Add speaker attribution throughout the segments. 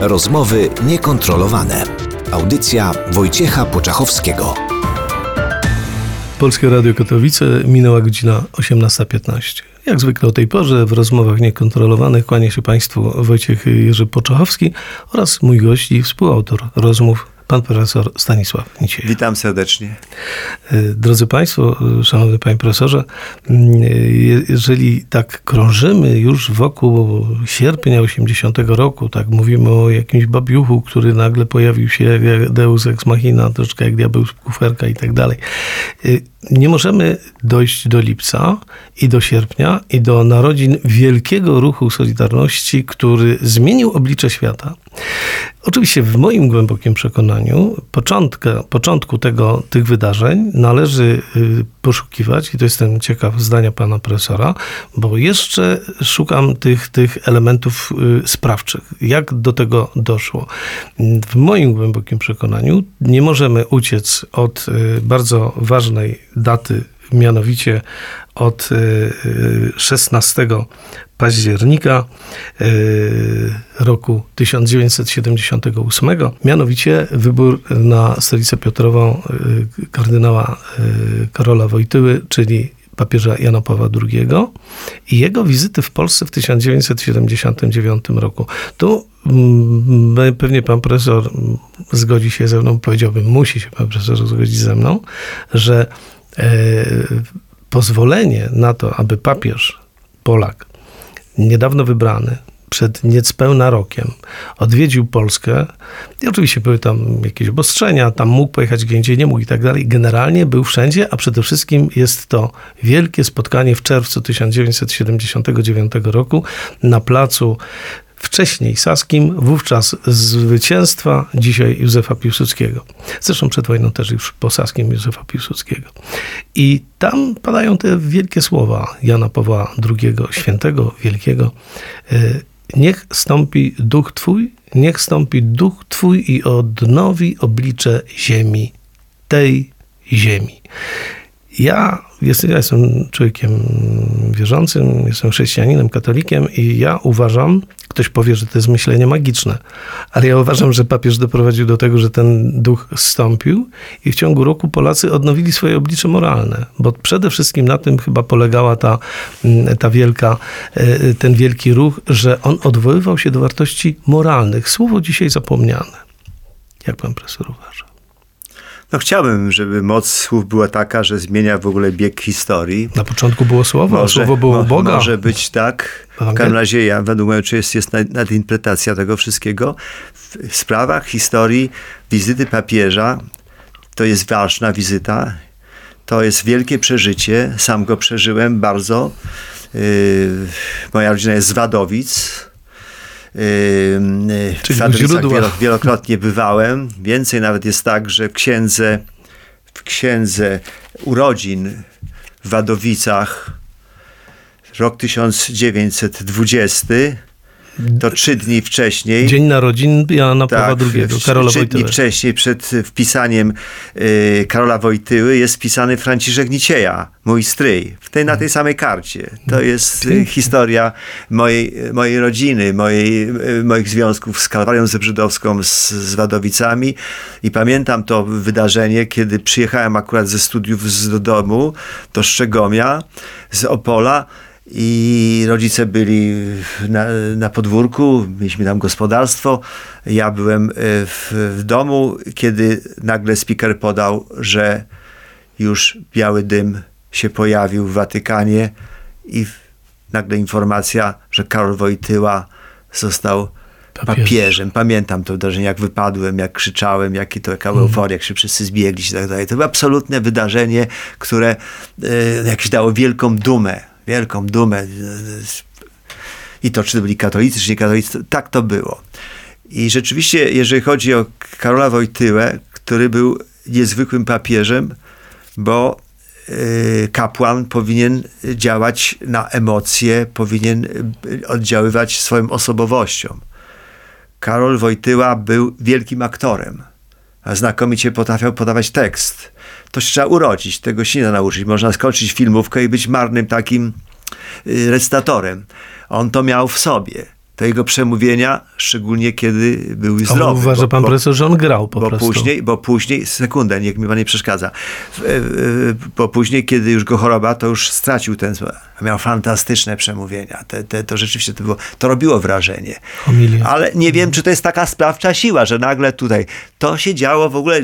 Speaker 1: Rozmowy niekontrolowane. Audycja Wojciecha Poczachowskiego.
Speaker 2: Polskie Radio Katowice minęła godzina 18.15. Jak zwykle o tej porze w rozmowach niekontrolowanych kłania się Państwu Wojciech Jerzy Poczachowski oraz mój gość i współautor rozmów, pan profesor Stanisław Nicieja.
Speaker 3: Witam serdecznie.
Speaker 2: E, Drodzy Państwo, e, Szanowny Panie Profesorze, mm, e, jeżeli tak krążymy już wokół sierpnia 80 roku, tak mówimy o jakimś babiuchu, który nagle pojawił się jak Deus Ex Machina, troszkę jak diabeł z kuferka i tak dalej. Nie możemy dojść do lipca i do sierpnia i do narodzin wielkiego ruchu Solidarności, który zmienił oblicze świata. Oczywiście w moim głębokim przekonaniu początka, początku tego, tych wydarzeń należy y, poszukiwać, i to jestem ciekaw zdania pana profesora, bo jeszcze szukam tych, tych elementów y, sprawczych. Jak do tego doszło? W moim głębokim przekonaniu nie możemy uciec od y, bardzo ważnej daty, mianowicie od y, 16 października y, roku 1978, mianowicie wybór na stolicę Piotrową kardynała Karola Wojtyły, czyli papieża Jana Pawła II i jego wizyty w Polsce w 1979 roku. Tu mm, pewnie pan profesor zgodzi się ze mną, powiedziałbym, musi się pan profesor zgodzić ze mną, że e, pozwolenie na to, aby papież Polak, niedawno wybrany, przed niespełna rokiem odwiedził Polskę i oczywiście były tam jakieś obostrzenia, tam mógł pojechać gdzie indziej, nie mógł i tak dalej. Generalnie był wszędzie, a przede wszystkim jest to wielkie spotkanie w czerwcu 1979 roku na placu wcześniej Saskim, wówczas zwycięstwa, dzisiaj Józefa Piłsudskiego. Zresztą przed wojną też już po Saskim Józefa Piłsudskiego. I tam padają te wielkie słowa Jana Pawła II, świętego, wielkiego. y, Niech stąpi duch Twój, niech stąpi duch Twój i odnowi oblicze ziemi, tej ziemi. Ja jestem, ja jestem człowiekiem wierzącym, jestem chrześcijaninem, katolikiem i ja uważam, ktoś powie, że to jest myślenie magiczne, ale ja uważam, że papież doprowadził do tego, że ten duch zstąpił i w ciągu roku Polacy odnowili swoje oblicze moralne, bo przede wszystkim na tym chyba polegała ta, mm, ta wielka, e, ten wielki ruch, że on odwoływał się do wartości moralnych. Słowo dzisiaj zapomniane. Jak pan profesor uważa?
Speaker 3: No chciałbym, żeby moc słów była taka, że zmienia w ogóle bieg historii.
Speaker 2: Na początku było słowo, a słowo było u
Speaker 3: mo-
Speaker 2: Boga.
Speaker 3: Może być tak. W każdym razie ja, według mnie, czy jest, jest nad- nadinterpretacja tego wszystkiego. W sprawach historii wizyty papieża to jest ważna wizyta. To jest wielkie przeżycie. Sam go przeżyłem bardzo. Yy, moja rodzina jest z Wadowic. Yy,
Speaker 2: Czyli
Speaker 3: w wielo- wielokrotnie bywałem. Więcej nawet jest tak, że w księdze, w księdze urodzin w Wadowicach rok 1920 to trzy dni wcześniej.
Speaker 2: Dzień narodzin Jana Pawła
Speaker 3: Tak,
Speaker 2: II, Karola
Speaker 3: trzy dni wcześniej, przed wpisaniem y, Karola Wojtyły, jest wpisany Franciszek Nicieja, mój stryj, w tej, na tej samej karcie. To jest y, historia mojej, mojej rodziny, mojej, y, moich związków z Kalwarią Zebrzydowską, z, z Wadowicami i pamiętam to wydarzenie, kiedy przyjechałem akurat ze studiów z, do domu, do Szczegomia, z Opola, i rodzice byli na, na podwórku, mieliśmy tam gospodarstwo. Ja byłem e, w, w domu, kiedy nagle speaker podał, że już biały dym się pojawił w Watykanie i nagle informacja, że Karol Wojtyła został
Speaker 2: Papieżem.
Speaker 3: papieżem. Pamiętam to wydarzenie, jak wypadłem, jak krzyczałem, jaki to jaka euforia, jak się wszyscy zbiegli i tak dalej. To było absolutne wydarzenie, które e, jakś dało wielką dumę, wielką dumę. I to, czy to byli katolicy, czy nie katolicy, tak to było. I rzeczywiście, jeżeli chodzi o Karola Wojtyłę, który był niezwykłym papieżem, bo y, kapłan powinien działać na emocje, powinien y, oddziaływać swoją osobowością. Karol Wojtyła był wielkim aktorem. a Znakomicie potrafiał podawać tekst. To się trzeba urodzić, tego się nie da nauczyć. Można skończyć filmówkę i być marnym takim y, recytatorem. On to miał w sobie. Te jego przemówienia, szczególnie kiedy był
Speaker 2: A
Speaker 3: zdrowy.
Speaker 2: uważa
Speaker 3: bo-
Speaker 2: pan
Speaker 3: bo-
Speaker 2: profesor, że on grał po
Speaker 3: bo
Speaker 2: prostu.
Speaker 3: później, bo później, sekundę, niech mi pan nie przeszkadza, bo później, kiedy już go choroba, to już stracił ten, miał fantastyczne przemówienia, te, te, to rzeczywiście to, było, to robiło wrażenie.
Speaker 2: Homilia.
Speaker 3: Ale nie wiem, czy to jest taka sprawcza siła, że nagle tutaj, to się działo w ogóle,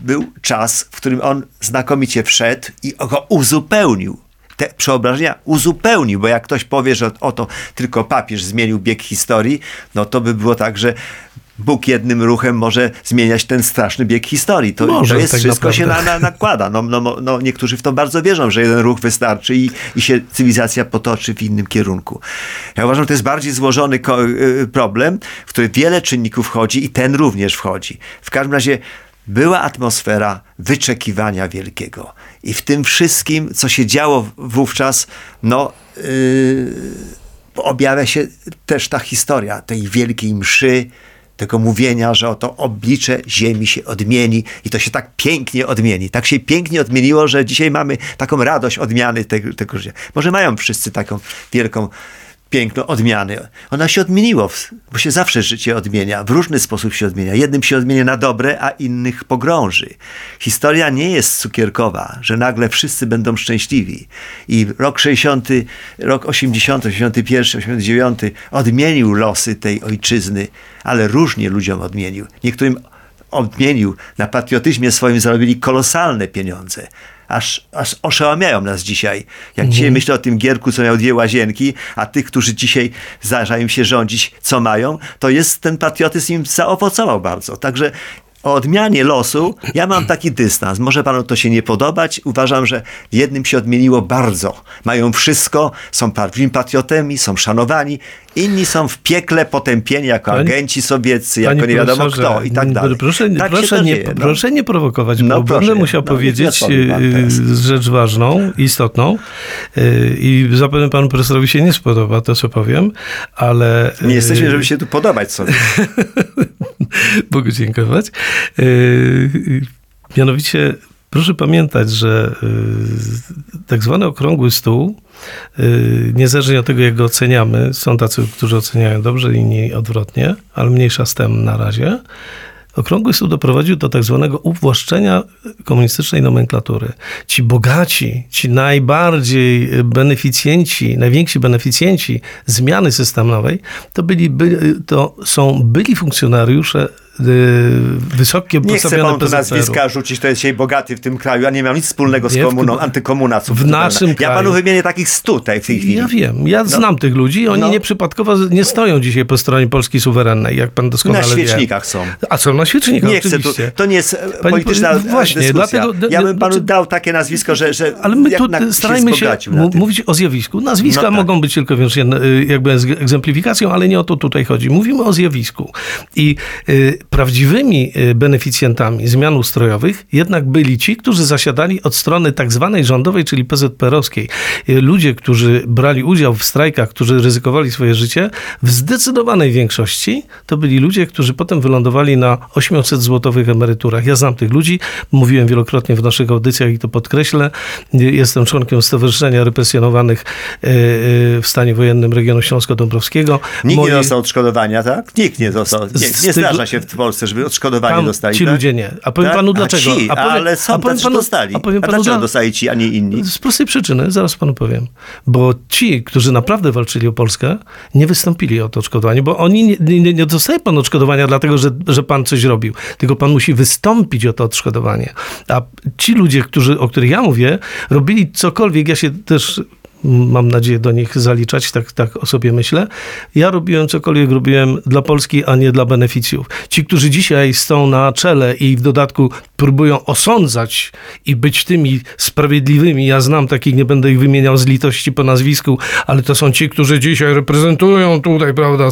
Speaker 3: był czas, w którym on znakomicie wszedł i go uzupełnił. Te przeobrażenia uzupełnił, bo jak ktoś powie, że oto tylko papież zmienił bieg historii, no to by było tak, że Bóg jednym ruchem może zmieniać ten straszny bieg historii. To,
Speaker 2: Może,
Speaker 3: to jest
Speaker 2: tak
Speaker 3: wszystko się na,
Speaker 2: naprawdę.
Speaker 3: na, nakłada. No, no, no, niektórzy w to bardzo wierzą, że jeden ruch wystarczy i, i się cywilizacja potoczy w innym kierunku. Ja uważam, że to jest bardziej złożony y, problem, w który wiele czynników wchodzi i ten również wchodzi. W każdym razie była atmosfera wyczekiwania wielkiego. I w tym wszystkim, co się działo wówczas, no... Yy, objawia się też ta historia tej wielkiej mszy, tego mówienia, że oto oblicze ziemi się odmieni i to się tak pięknie odmieni. Tak się pięknie odmieniło, że dzisiaj mamy taką radość odmiany tego, tego życia. Może mają wszyscy taką wielką, piękną odmianę. Ona się odmieniło, w- bo się zawsze życie odmienia. W różny sposób się odmienia. Jednym się odmienia na dobre, a innych pogrąży. Historia nie jest cukierkowa, że nagle wszyscy będą szczęśliwi. I rok 60, rok 80, 81, 89 odmienił losy tej ojczyzny, ale różnie ludziom odmienił. Niektórym odmienił, na patriotyzmie swoim zarobili kolosalne pieniądze. Aż, aż oszałamiają nas dzisiaj. Jak dzisiaj myślę o tym Gierku, co miał dwie łazienki, a tych, którzy dzisiaj zdarza im się rządzić, co mają, to jest ten patriotyzm im zaowocował bardzo. Także o odmianie losu ja mam taki dystans. Może panu to się nie podobać. Uważam, że jednym się odmieniło bardzo. Mają wszystko, są prawdziwymi patriotami, są szanowani. Inni są w piekle potępieni jako
Speaker 2: Pani-
Speaker 3: agenci sowieccy, jako nie wiadomo kto i tak dalej.
Speaker 2: Proszę,
Speaker 3: tak
Speaker 2: proszę, nie,
Speaker 3: dzieje, no.
Speaker 2: proszę nie prowokować,
Speaker 3: No
Speaker 2: bo
Speaker 3: proszę,
Speaker 2: będę musiał
Speaker 3: no,
Speaker 2: powiedzieć y,
Speaker 3: teraz.
Speaker 2: rzecz ważną, istotną y, i zapewne panu profesorowi się nie spodoba to, co powiem, ale...
Speaker 3: Nie jesteśmy,
Speaker 2: y,
Speaker 3: żeby się tu podobać sobie.
Speaker 2: Bogu dziękować. Yy, Mianowicie proszę pamiętać, że yy, tak zwany okrągły stół, niezależnie od tego, jak go oceniamy, są tacy, którzy oceniają dobrze, inni odwrotnie, ale mniejsza z tym na razie. Okrągły stół doprowadził do tak zwanego uwłaszczenia komunistycznej nomenklatury. Ci bogaci, ci najbardziej beneficjenci, najwięksi beneficjenci zmiany systemowej, to, byli, by, to są byli funkcjonariusze y, wysokie
Speaker 3: Nie chce
Speaker 2: postawione
Speaker 3: pan tu
Speaker 2: PZPR-u.
Speaker 3: nazwiska rzucić, to jest dzisiaj bogaty w tym kraju, a nie miał nic wspólnego z komuną, antykomuna. co
Speaker 2: w naszym
Speaker 3: Ja
Speaker 2: kraju.
Speaker 3: panu wymienię takich stu tutaj w tej chwili.
Speaker 2: Ja wiem, ja znam tych ludzi i oni
Speaker 3: No.
Speaker 2: nieprzypadkowo nie stoją dzisiaj po stronie Polski suwerennej, jak pan
Speaker 3: Na
Speaker 2: doskonale wie.
Speaker 3: świecznikach są.
Speaker 2: A co, na świecznikach
Speaker 3: Nie chcę tu,
Speaker 2: oczywiście.
Speaker 3: to nie jest e,
Speaker 2: Pani
Speaker 3: polityczna
Speaker 2: powie- właśnie,
Speaker 3: dyskusja.
Speaker 2: dlatego-
Speaker 3: ja bym panu
Speaker 2: znaczy-
Speaker 3: dał takie nazwisko, że, że
Speaker 2: Ale my tu
Speaker 3: na,
Speaker 2: starajmy się
Speaker 3: na tym.
Speaker 2: mówić o zjawisku. Nazwiska
Speaker 3: No tak.
Speaker 2: mogą być tylko wyłącznie y, jakby egzemplifikacją, ale nie o to tutaj chodzi. Mówimy o zjawisku. I y, prawdziwymi y, beneficjentami zmian ustrojowych jednak byli ci, którzy zasiadali od strony tak zwanej rządowej, czyli PZPR-owskiej. Y, ludzie, którzy brali udział w strajkach, którzy ryzykowali swoje życie, w zdecydowanej większości to byli ludzie, którzy potem wylądowali na 800 złotowych emeryturach. Ja znam tych ludzi, mówiłem wielokrotnie w naszych audycjach i to podkreślę. Jestem członkiem Stowarzyszenia Represjonowanych w stanie wojennym regionu Śląsko-Dąbrowskiego.
Speaker 3: Nikt
Speaker 2: Moi-
Speaker 3: nie dostał odszkodowania, tak? Nikt nie dostał. Nie, nie zdarza się w Polsce, żeby odszkodowanie
Speaker 2: Tam
Speaker 3: dostali.
Speaker 2: ci
Speaker 3: tak?
Speaker 2: ludzie nie. A powiem
Speaker 3: Tak?
Speaker 2: panu dlaczego.
Speaker 3: A ci,
Speaker 2: A powiem-
Speaker 3: ale są
Speaker 2: a powiem panu-
Speaker 3: dostali.
Speaker 2: a powiem panu
Speaker 3: dlaczego
Speaker 2: dla-
Speaker 3: dostali ci, a nie inni?
Speaker 2: Z prostej przyczyny, zaraz panu powiem. Bo ci, którzy naprawdę walczyli o Polskę, nie wystąpili o to odszkodowanie, bo oni nie, nie, nie dostaje pan odszkodowania dlatego, że, że pan coś robił, tylko pan musi wystąpić o to odszkodowanie. A ci ludzie, którzy, o których ja mówię, robili cokolwiek, ja się też mam nadzieję do nich zaliczać, tak, tak o sobie myślę. Ja robiłem cokolwiek robiłem dla Polski, a nie dla beneficjów. Ci, którzy dzisiaj są na czele i w dodatku próbują osądzać i być tymi sprawiedliwymi, ja znam takich, nie będę ich wymieniał z litości po nazwisku, ale to są ci, którzy dzisiaj reprezentują tutaj, prawda,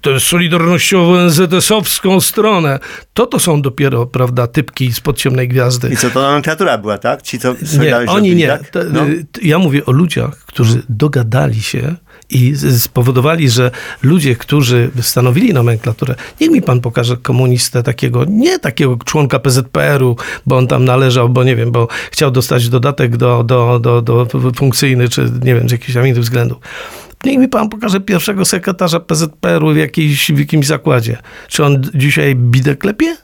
Speaker 2: tę solidarnościową NZS-owską stronę. To to są dopiero, prawda, typki spod ciemnej gwiazdy.
Speaker 3: I co, to nomenklatura była, tak? Ci, co
Speaker 2: Nie, oni
Speaker 3: robili,
Speaker 2: nie.
Speaker 3: Tak? No.
Speaker 2: Ja mówię o ludziach, którzy dogadali się i spowodowali, że ludzie, którzy stanowili nomenklaturę, niech mi pan pokaże komunistę takiego, nie takiego członka PZPR-u, bo on tam należał, bo nie wiem, bo chciał dostać dodatek do, do, do, do funkcyjny, czy nie wiem, z jakichś tam innych względów. Niech mi pan pokaże pierwszego sekretarza PZPR-u w, jakiejś, w jakimś zakładzie. Czy on dzisiaj bidę klepie?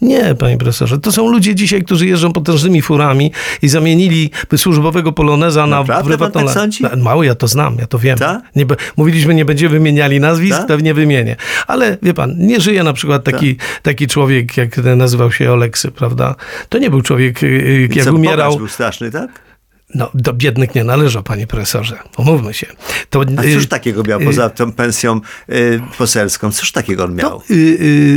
Speaker 2: Nie, panie profesorze. To są ludzie dzisiaj, którzy jeżdżą potężnymi furami i zamienili służbowego poloneza na
Speaker 3: Naprawdę
Speaker 2: prywatną...
Speaker 3: pan tak sądzi?
Speaker 2: Mało, ja to znam, ja to wiem. Nie, mówiliśmy, nie będziemy wymieniali nazwisk,
Speaker 3: Tak?
Speaker 2: pewnie wymienię. Ale wie pan, nie żyje na przykład taki, taki człowiek, jak nazywał się Oleksy, prawda? To nie był człowiek, y, y,
Speaker 3: I
Speaker 2: jak
Speaker 3: co,
Speaker 2: umierał...
Speaker 3: Był straszny, tak?
Speaker 2: No, do biednych nie należał, panie profesorze. Umówmy się. To,
Speaker 3: A
Speaker 2: y,
Speaker 3: cóż takiego miał
Speaker 2: y,
Speaker 3: poza tą pensją y, poselską? Cóż takiego on miał?
Speaker 2: y,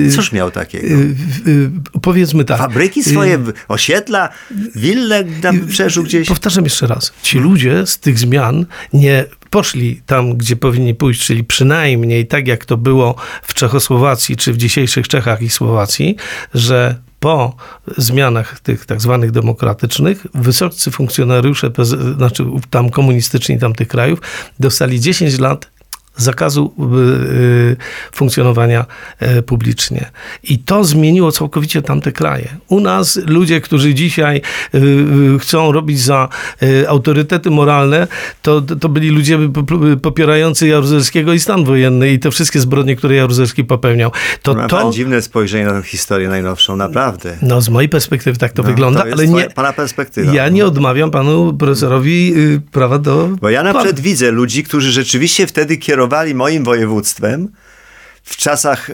Speaker 2: y,
Speaker 3: Cóż miał takiego?
Speaker 2: y, y, powiedzmy tak.
Speaker 3: Fabryki swoje, osiedla, wille tam przeżył gdzieś.
Speaker 2: Powtarzam jeszcze raz. Ci ludzie z tych zmian nie poszli tam, gdzie powinni pójść, czyli przynajmniej tak, jak to było w Czechosłowacji, czy w dzisiejszych Czechach i Słowacji, że po zmianach tych tak zwanych demokratycznych, wysocy funkcjonariusze, znaczy tam komunistyczni tamtych krajów, dostali 10 lat zakazu y, y, funkcjonowania e, publicznie. I to zmieniło całkowicie tamte kraje. U nas ludzie, którzy dzisiaj y, chcą robić za autorytety moralne, to, to byli ludzie po- po- popierający Jaruzelskiego i stan wojenny i te wszystkie zbrodnie, które Jaruzelski popełniał. To,
Speaker 3: Ma
Speaker 2: to
Speaker 3: dziwne spojrzenie na tę historię najnowszą, naprawdę.
Speaker 2: no z mojej perspektywy tak to
Speaker 3: No,
Speaker 2: wygląda,
Speaker 3: to
Speaker 2: ale nie,
Speaker 3: pana perspektywa.
Speaker 2: ja nie odmawiam panu profesorowi prawa do...
Speaker 3: Bo ja na przykład widzę ludzi, którzy rzeczywiście wtedy kierowali moim województwem w czasach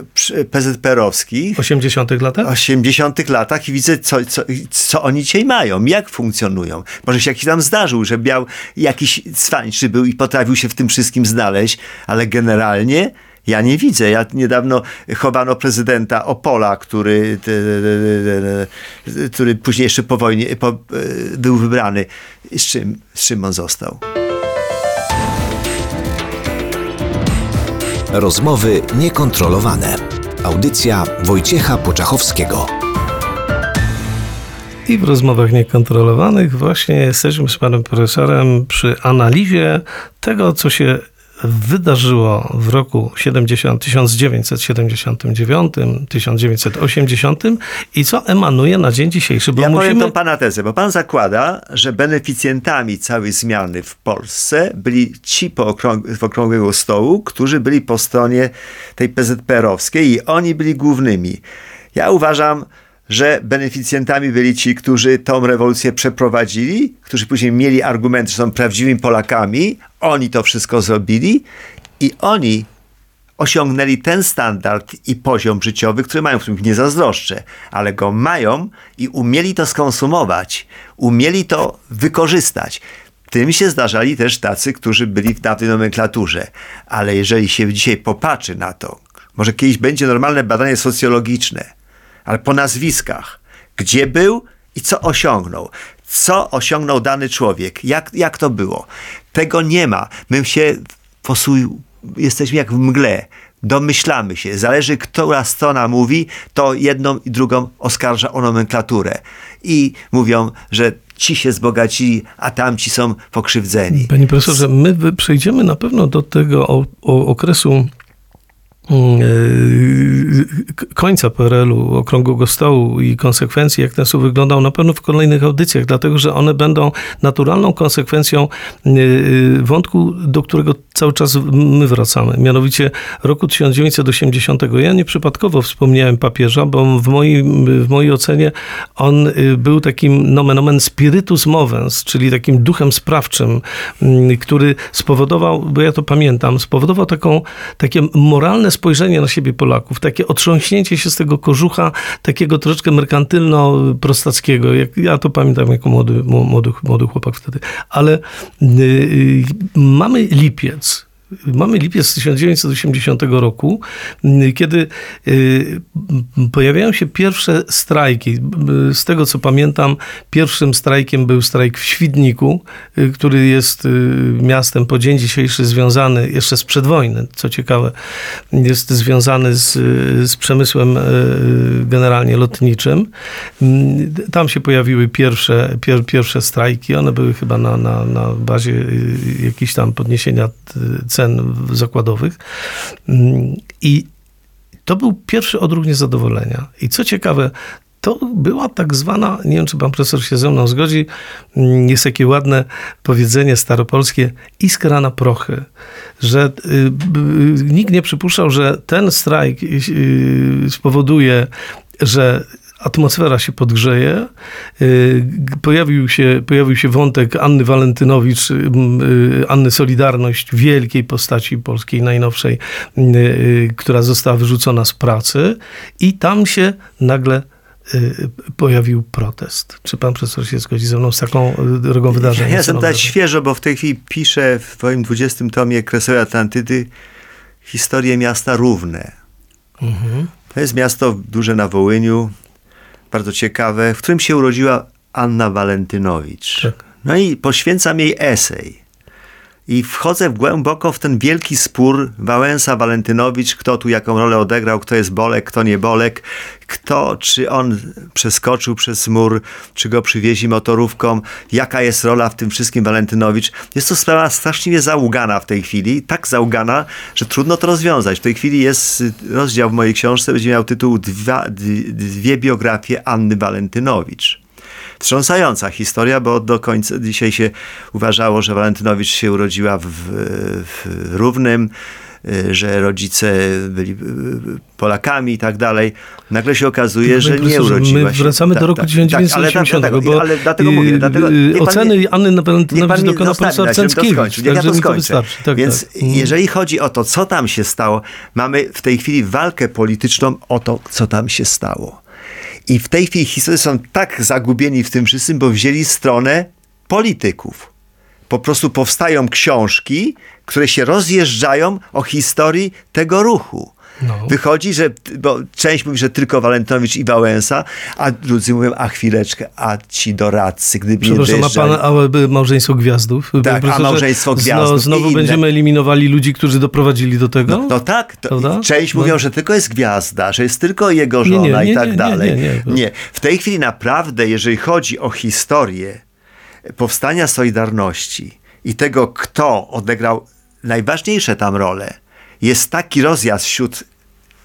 Speaker 3: PZPR-owskich,
Speaker 2: w 80 latach?
Speaker 3: 80 latach i widzę, co, co, co oni dzisiaj mają, jak funkcjonują. Może się jakiś tam zdarzył, że miał jakiś cwańczy był i potrafił się w tym wszystkim znaleźć, ale generalnie ja nie widzę. Ja niedawno chowano prezydenta Opola, który, który później jeszcze po wojnie po, e, był wybrany. Z czym, z czym on został?
Speaker 1: Rozmowy niekontrolowane. Audycja Wojciecha Poczachowskiego.
Speaker 2: I w rozmowach niekontrolowanych właśnie jesteśmy z panem profesorem przy analizie tego, co się wydarzyło w roku 70, 1979, 1980 i co emanuje na dzień dzisiejszy, bo
Speaker 3: Ja powiem
Speaker 2: musimy...
Speaker 3: tą pana tezę, bo pan zakłada, że beneficjentami całej zmiany w Polsce byli ci po okrąg- w okrągłego stołu, którzy byli po stronie tej PZPR-owskiej i oni byli głównymi. Ja uważam, że beneficjentami byli ci, którzy tą rewolucję przeprowadzili, którzy później mieli argumenty, że są prawdziwymi Polakami, oni to wszystko zrobili i oni osiągnęli ten standard i poziom życiowy, który mają, w którym nie zazdroszczę, ale go mają i umieli to skonsumować, umieli to wykorzystać. Tym się zdarzali też tacy, którzy byli w dawnej nomenklaturze. Ale jeżeli się dzisiaj popatrzy na to, może kiedyś będzie normalne badanie socjologiczne, ale po nazwiskach, gdzie był i co osiągnął. Co osiągnął dany człowiek, jak, jak to było. Tego nie ma. My się posuj, jesteśmy jak w mgle. Domyślamy się. Zależy, która strona mówi, to jedną i drugą oskarża o nomenklaturę. I mówią, że ci się zbogacili, a tamci są pokrzywdzeni.
Speaker 2: Panie profesorze, my przejdziemy na pewno do tego o, o okresu końca PRL-u, okrągłego stołu i konsekwencji, jak ten stół wyglądał, na pewno w kolejnych audycjach, dlatego że one będą naturalną konsekwencją yy, wątku, do którego cały czas my wracamy, mianowicie roku 1980. Ja nieprzypadkowo wspomniałem papieża, bo w mojej, w mojej ocenie on był takim nomen omen spiritus movens, czyli takim duchem sprawczym, mm, który spowodował, bo ja to pamiętam, spowodował taką, takie moralne spojrzenie na siebie Polaków, takie otrząśnięcie się z tego kożucha, takiego troszeczkę merkantylno-prostackiego. Jak, ja to pamiętam jako młody, młody, młody chłopak wtedy. Ale yy, mamy lipiec. Mamy lipiec 1980 roku, kiedy y, pojawiają się pierwsze strajki. Z tego co pamiętam, pierwszym strajkiem był strajk w Świdniku, y, który jest y, miastem po dzień dzisiejszy związany jeszcze z przedwojny, co ciekawe, jest związany z, z przemysłem generalnie lotniczym. Tam się pojawiły pierwsze, pier, pierwsze strajki. One były chyba na, na, na bazie jakichś tam podniesienia cen cen zakładowych. Mm, I to był pierwszy odruch niezadowolenia. I co ciekawe, to była tak zwana, nie wiem czy pan profesor się ze mną zgodzi, mm, jest takie ładne powiedzenie staropolskie, iskra na prochy, że y, y, nikt nie przypuszczał, że ten strajk y, spowoduje, że atmosfera się podgrzeje. Y, pojawił się, pojawił się wątek Anny Walentynowicz, y, y, Anny Solidarność, wielkiej postaci polskiej najnowszej, która została wyrzucona z pracy i tam się nagle pojawił protest. Czy pan profesor się zgodzi ze mną z taką drogą wydarzeń?
Speaker 3: Ja jestem tak świeżo, bo w tej chwili piszę w swoim 20 tomie Kresowej Atlantydy historię miasta Równe. Mhm. To jest miasto duże na Wołyniu, bardzo ciekawe, w którym się urodziła Anna Walentynowicz. Tak. No i poświęcam jej esej. I wchodzę głęboko w ten wielki spór Wałęsa-Walentynowicz, kto tu jaką rolę odegrał, kto jest Bolek, kto nie Bolek, kto, czy on przeskoczył przez mur, czy go przywieźli motorówką, jaka jest rola w tym wszystkim Walentynowicz. Jest to sprawa strasznie załugana w tej chwili, tak załugana, że trudno to rozwiązać. W tej chwili jest rozdział w mojej książce, będzie miał tytuł Dwa, Dwie biografie Anny Walentynowicz wstrząsająca historia, bo do końca dzisiaj się uważało, że Walentynowicz się urodziła w, w Równym, y, że rodzice byli y, Polakami i tak dalej. Nagle się okazuje, że nie urodziła
Speaker 2: my się. My wracamy
Speaker 3: tak,
Speaker 2: do roku
Speaker 3: tak,
Speaker 2: 1980,
Speaker 3: tak, ale, ale dlatego mówię. Dlatego,
Speaker 2: oceny pan, Anny Walentynowicz dokona profesor Cęckiewicz.
Speaker 3: Niech ja to skończę. Tak, Więc tak. Mhm. jeżeli chodzi o to, co tam się stało, mamy w tej chwili walkę polityczną o to, co tam się stało. I w tej chwili historycy są tak zagubieni w tym wszystkim, bo wzięli stronę polityków. Po prostu powstają książki, które się rozjeżdżają o historii tego ruchu. No. Wychodzi, że bo część mówi, że tylko Walentynowicz i Wałęsa, a drudzy mówią, a chwileczkę, a ci doradcy, gdyby
Speaker 2: Przepraszam, nie pan a małżeństwo gwiazdów?
Speaker 3: Tak, a małżeństwo gwiazdów.
Speaker 2: Znowu będziemy eliminowali ludzi, którzy doprowadzili do tego?
Speaker 3: No, no tak, to, część no. mówią, że tylko jest gwiazda, że jest tylko jego żona nie, nie, nie, i tak dalej. Nie, nie, w tej chwili naprawdę, jeżeli chodzi o historię powstania Solidarności i tego, kto odegrał najważniejsze tam role, jest taki rozjazd wśród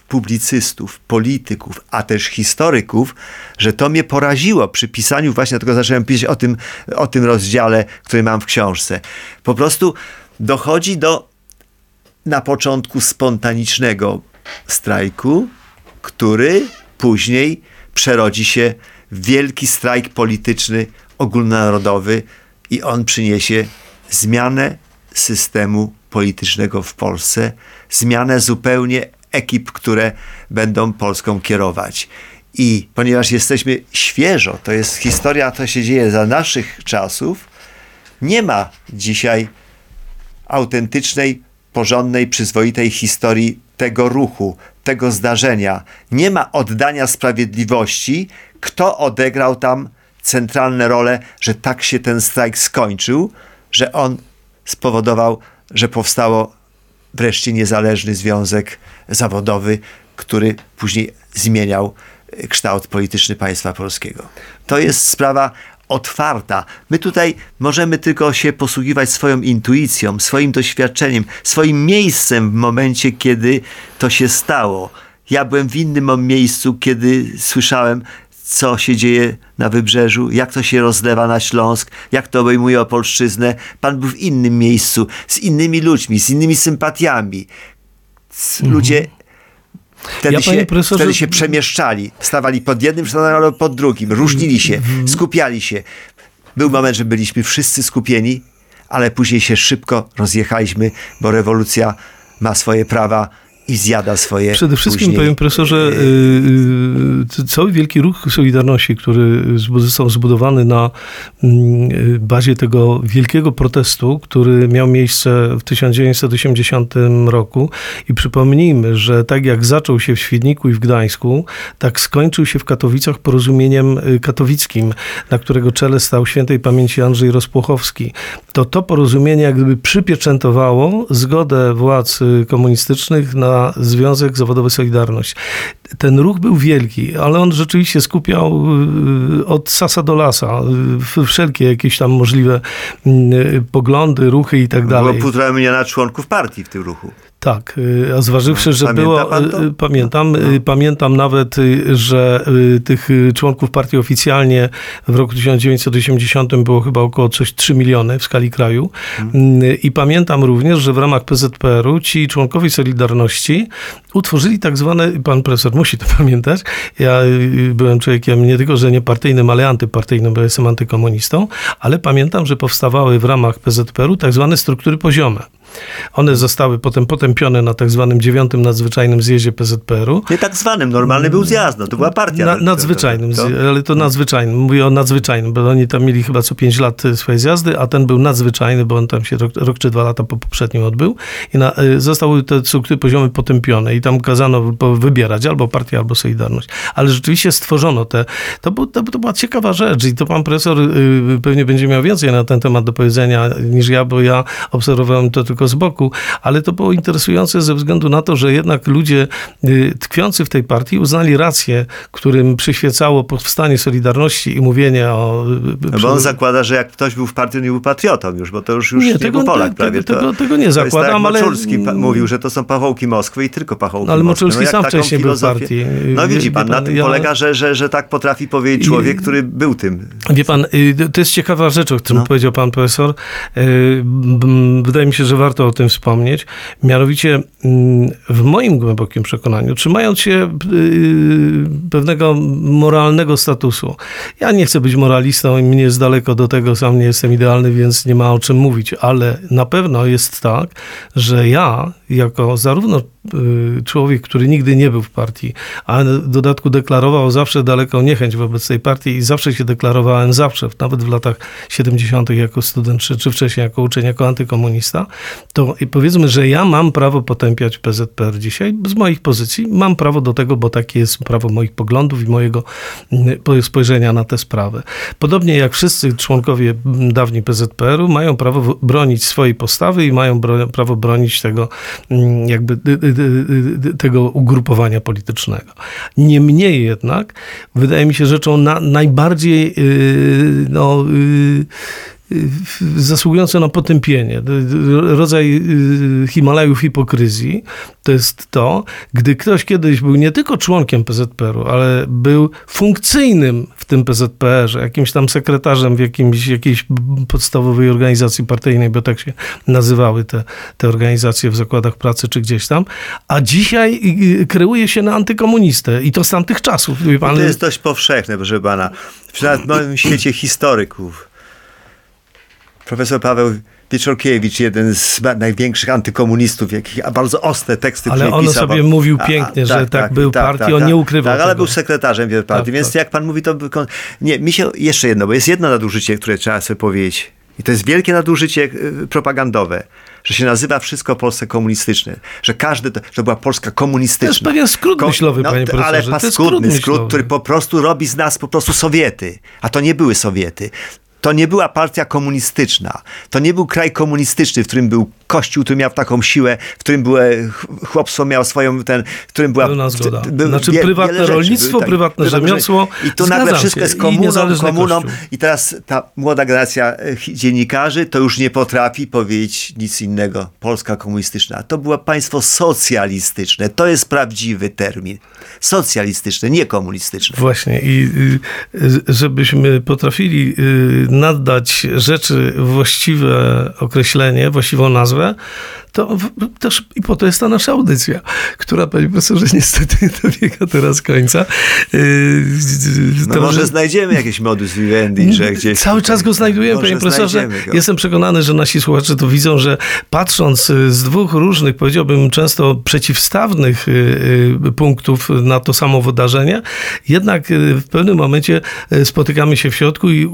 Speaker 3: publicystów, polityków, a też historyków, że to mnie poraziło przy pisaniu, właśnie dlatego zacząłem pisać o tym, o tym rozdziale, który mam w książce. Po prostu dochodzi do na początku spontanicznego strajku, który później przerodzi się w wielki strajk polityczny ogólnonarodowy i on przyniesie zmianę systemu politycznego w Polsce, zmianę zupełnie ekip, które będą Polską kierować. I ponieważ jesteśmy świeżo, to jest historia, to się dzieje za naszych czasów, nie ma dzisiaj autentycznej, porządnej, przyzwoitej historii tego ruchu, tego zdarzenia. Nie ma oddania sprawiedliwości, kto odegrał tam centralne role, że tak się ten strajk skończył, że on spowodował że powstało wreszcie niezależny związek zawodowy, który później zmieniał e, kształt polityczny państwa polskiego. To jest sprawa otwarta. My tutaj możemy tylko się posługiwać swoją intuicją, swoim doświadczeniem, swoim miejscem w momencie, kiedy to się stało. Ja byłem w innym miejscu, kiedy słyszałem co się dzieje na wybrzeżu, jak to się rozlewa na Śląsk, jak to obejmuje Opolszczyznę. Pan był w innym miejscu, z innymi ludźmi, z innymi sympatiami. Ludzie mhm. Wtedy, ja, się, wtedy się przemieszczali, stawali pod jednym albo pod drugim, różnili się, mhm. skupiali się. Był moment, że byliśmy wszyscy skupieni, ale później się szybko rozjechaliśmy, bo rewolucja ma swoje prawa i zjada swoje
Speaker 2: Przede wszystkim,
Speaker 3: później,
Speaker 2: panie profesorze,
Speaker 3: e,
Speaker 2: y, y, cały wielki ruch Solidarności, który został zbudowany na mm, bazie tego wielkiego protestu, który miał miejsce w 1980 roku i przypomnijmy, że tak jak zaczął się w Świdniku i w Gdańsku, tak skończył się w Katowicach porozumieniem y, katowickim, na którego czele stał świętej pamięci Andrzej Rozpłochowski. To to porozumienie jak gdyby przypieczętowało zgodę władz y, komunistycznych na Związek Zawodowy Solidarność. Ten ruch był wielki, ale on rzeczywiście skupiał y, od sasa do lasa y, wszelkie jakieś tam możliwe y, poglądy, ruchy i tak
Speaker 3: Było
Speaker 2: dalej.
Speaker 3: półtora miliona członków partii w tym ruchu.
Speaker 2: Tak, y, a zważywszy, że
Speaker 3: Pamięta
Speaker 2: było,
Speaker 3: to?
Speaker 2: y, pamiętam,
Speaker 3: No.
Speaker 2: y, pamiętam nawet, y, że y, tych y, członków partii oficjalnie w roku 1980 było chyba około coś 3 miliony w skali kraju. Y, i pamiętam również, że w ramach PZPR-u ci członkowie Solidarności utworzyli tak zwane, pan profesor musi to pamiętać, ja y, byłem człowiekiem nie tylko, że nie partyjnym, ale antypartyjnym, bo jestem antykomunistą, ale pamiętam, że powstawały w ramach PZPR-u tak zwane struktury poziome. One zostały potem potępione na tak zwanym dziewiątym nadzwyczajnym zjeździe PZPR-u.
Speaker 3: Nie tak zwanym, normalny był zjazd, no to była partia.
Speaker 2: Na,
Speaker 3: To-
Speaker 2: nadzwyczajnym,
Speaker 3: to-
Speaker 2: zje- ale to nadzwyczajnym. Mówię o nadzwyczajnym, bo oni tam mieli chyba co 5 lat y, swoje zjazdy, a ten był nadzwyczajny, bo on tam się rok, rok czy dwa lata po poprzednim odbył i na, y, zostały te struktury poziomy potępione i tam kazano wybierać albo partię, albo Solidarność. Ale rzeczywiście stworzono te, to, był, to, to była ciekawa rzecz i to pan profesor y, pewnie będzie miał więcej na ten temat do powiedzenia niż ja, bo ja obserwowałem to tylko z boku, ale to było interesujące ze względu na to, że jednak ludzie y, tkwiący w tej partii uznali rację, którym przyświecało powstanie Solidarności i mówienie o... y,
Speaker 3: No bo on zakłada, że jak ktoś był w partii, nie był patriotą już, bo to już, już
Speaker 2: Nie,
Speaker 3: nie,
Speaker 2: tego-
Speaker 3: był Polak
Speaker 2: tego-
Speaker 3: prawie.
Speaker 2: tego-
Speaker 3: to,
Speaker 2: tego nie
Speaker 3: jest
Speaker 2: zakładam,
Speaker 3: tak,
Speaker 2: ale-
Speaker 3: Moczulski mówił, że to są pachołki Moskwy i tylko pachołki
Speaker 2: Ale
Speaker 3: Moskwy.
Speaker 2: Moczulski
Speaker 3: jak
Speaker 2: sam wcześniej był w
Speaker 3: filozofię-
Speaker 2: partii.
Speaker 3: No widzi pan, na tym
Speaker 2: ja-
Speaker 3: polega, że, że, że tak potrafi powiedzieć człowiek, który był tym.
Speaker 2: Wie pan, y, to jest ciekawa rzecz, o którym
Speaker 3: No.
Speaker 2: powiedział pan profesor. Y, Wydaje mi się, że warto o tym wspomnieć. Mianowicie, mm, w moim głębokim przekonaniu, trzymając się y, pewnego moralnego statusu, ja nie chcę być moralistą i mnie jest daleko do tego, sam nie jestem idealny, więc nie ma o czym mówić, ale na pewno jest tak, że ja, jako zarówno y, człowiek, który nigdy nie był w partii, a w dodatku deklarował zawsze daleką niechęć wobec tej partii i zawsze się deklarowałem, zawsze, nawet w latach 70. jako student, czy, czy wcześniej jako uczeń, jako antykomunista, to powiedzmy, że ja mam prawo potępiać PZPR dzisiaj z moich pozycji. Mam prawo do tego, bo takie jest prawo moich poglądów i mojego mm, spojrzenia na tę sprawę. Podobnie jak wszyscy członkowie mm, dawni PZPR-u mają prawo bronić swojej postawy i mają bro, prawo bronić tego mm, jakby tego ugrupowania politycznego. Niemniej jednak wydaje mi się rzeczą na, najbardziej yy, no, y, zasługujące na potępienie. D- d- Rodzaj y, Himalajów hipokryzji to jest to, gdy ktoś kiedyś był nie tylko członkiem PZPR-u, ale był funkcyjnym w tym PZPR-ze, jakimś tam sekretarzem w jakimś, jakiejś podstawowej organizacji partyjnej, bo tak się nazywały te, te organizacje w zakładach pracy czy gdzieś tam, a dzisiaj y, kreuje się na antykomunistę i to z tamtych czasów. Pan,
Speaker 3: To jest dość powszechne, proszę pana. W moim świecie historyków. Profesor Paweł Wieczorkiewicz, jeden z największych antykomunistów, jakich, a bardzo ostre teksty
Speaker 2: Ale on
Speaker 3: pisał.
Speaker 2: sobie mówił pięknie, że tak był partii, on nie ukrywał
Speaker 3: Tak, ale
Speaker 2: tego.
Speaker 3: był sekretarzem wielu partii,
Speaker 2: Tak,
Speaker 3: więc
Speaker 2: tak.
Speaker 3: jak pan mówi, to... Nie, mi się jeszcze jedno, bo jest jedno nadużycie, które trzeba sobie powiedzieć. I to jest wielkie nadużycie y, propagandowe, że się nazywa wszystko Polsce komunistyczne, że każdy, to, że była Polska komunistyczna.
Speaker 2: To jest pewien skrót
Speaker 3: Ko-
Speaker 2: myślowy,
Speaker 3: no,
Speaker 2: panie profesorze.
Speaker 3: Ale paskudny
Speaker 2: skrót
Speaker 3: skrót, który po prostu robi z nas po prostu Sowiety. A to nie były Sowiety. To nie była partia komunistyczna. To nie był kraj komunistyczny, w którym był kościół, który miał taką siłę, w którym było, ch- chłopstwo miało swoją, ten, w którym była...
Speaker 2: Pełna zgoda.
Speaker 3: był
Speaker 2: Znaczy
Speaker 3: wie-
Speaker 2: prywatne rolnictwo,
Speaker 3: Były tak-
Speaker 2: prywatne rzemiosło.
Speaker 3: I tu nagle wszystko
Speaker 2: się.
Speaker 3: jest
Speaker 2: I
Speaker 3: komuną,
Speaker 2: niezależny
Speaker 3: komuną.
Speaker 2: Kościół.
Speaker 3: I teraz ta młoda generacja e, dziennikarzy to już nie potrafi powiedzieć nic innego. Polska komunistyczna. To było państwo socjalistyczne. To jest prawdziwy termin. Socjalistyczne, nie komunistyczne.
Speaker 2: Właśnie i y, żebyśmy potrafili y, nadać rzeczy właściwe określenie, właściwą nazwę, to też i po to jest ta nasza audycja, która, panie profesorze, niestety dobiega teraz końca. Yy,
Speaker 3: No
Speaker 2: to-
Speaker 3: może znajdziemy jakieś modus vivendi, że gdzieś...
Speaker 2: Cały czas go znajdujemy, panie profesorze. Jestem przekonany, że nasi słuchacze to widzą, że patrząc y, z dwóch różnych, powiedziałbym często przeciwstawnych y, y, punktów na to samo wydarzenie, jednak y, w pewnym momencie y, spotykamy się w środku i,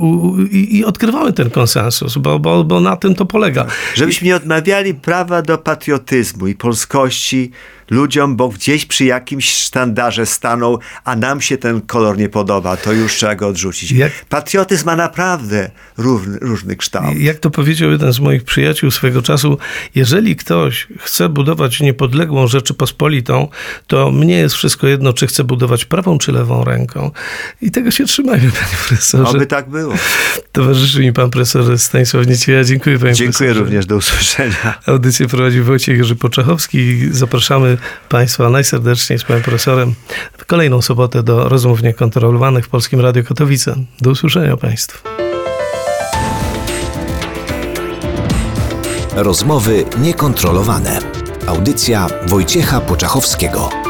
Speaker 2: i, i odkrywamy ten konsensus, bo, bo, bo na tym to polega.
Speaker 3: Żebyśmy nie odmawiali prawa do patriotyzmu i polskości ludziom, bo gdzieś przy jakimś sztandarze staną, a nam się ten kolor nie podoba, to już trzeba go odrzucić.
Speaker 2: Jak-
Speaker 3: Patriotyzm ma naprawdę równy, różny kształt.
Speaker 2: Jak to powiedział jeden z moich przyjaciół swego czasu, jeżeli ktoś chce budować niepodległą Rzeczypospolitą, to mnie jest wszystko jedno, czy chce budować prawą czy lewą ręką. I tego się trzymajmy, panie profesorze.
Speaker 3: Oby tak było.
Speaker 2: Towarzyszy mi pan profesor Stanisław Niecieja. Dziękuję panie
Speaker 3: Dziękuję
Speaker 2: profesorze.
Speaker 3: również, do usłyszenia.
Speaker 2: Audycję prowadził Wojciech Jerzy Poczachowski. Zapraszamy Państwa najserdeczniej z panem profesorem w kolejną sobotę do rozmów niekontrolowanych w Polskim Radiu Katowice. Do usłyszenia Państwu.
Speaker 1: Rozmowy niekontrolowane. Audycja Wojciecha Poczachowskiego.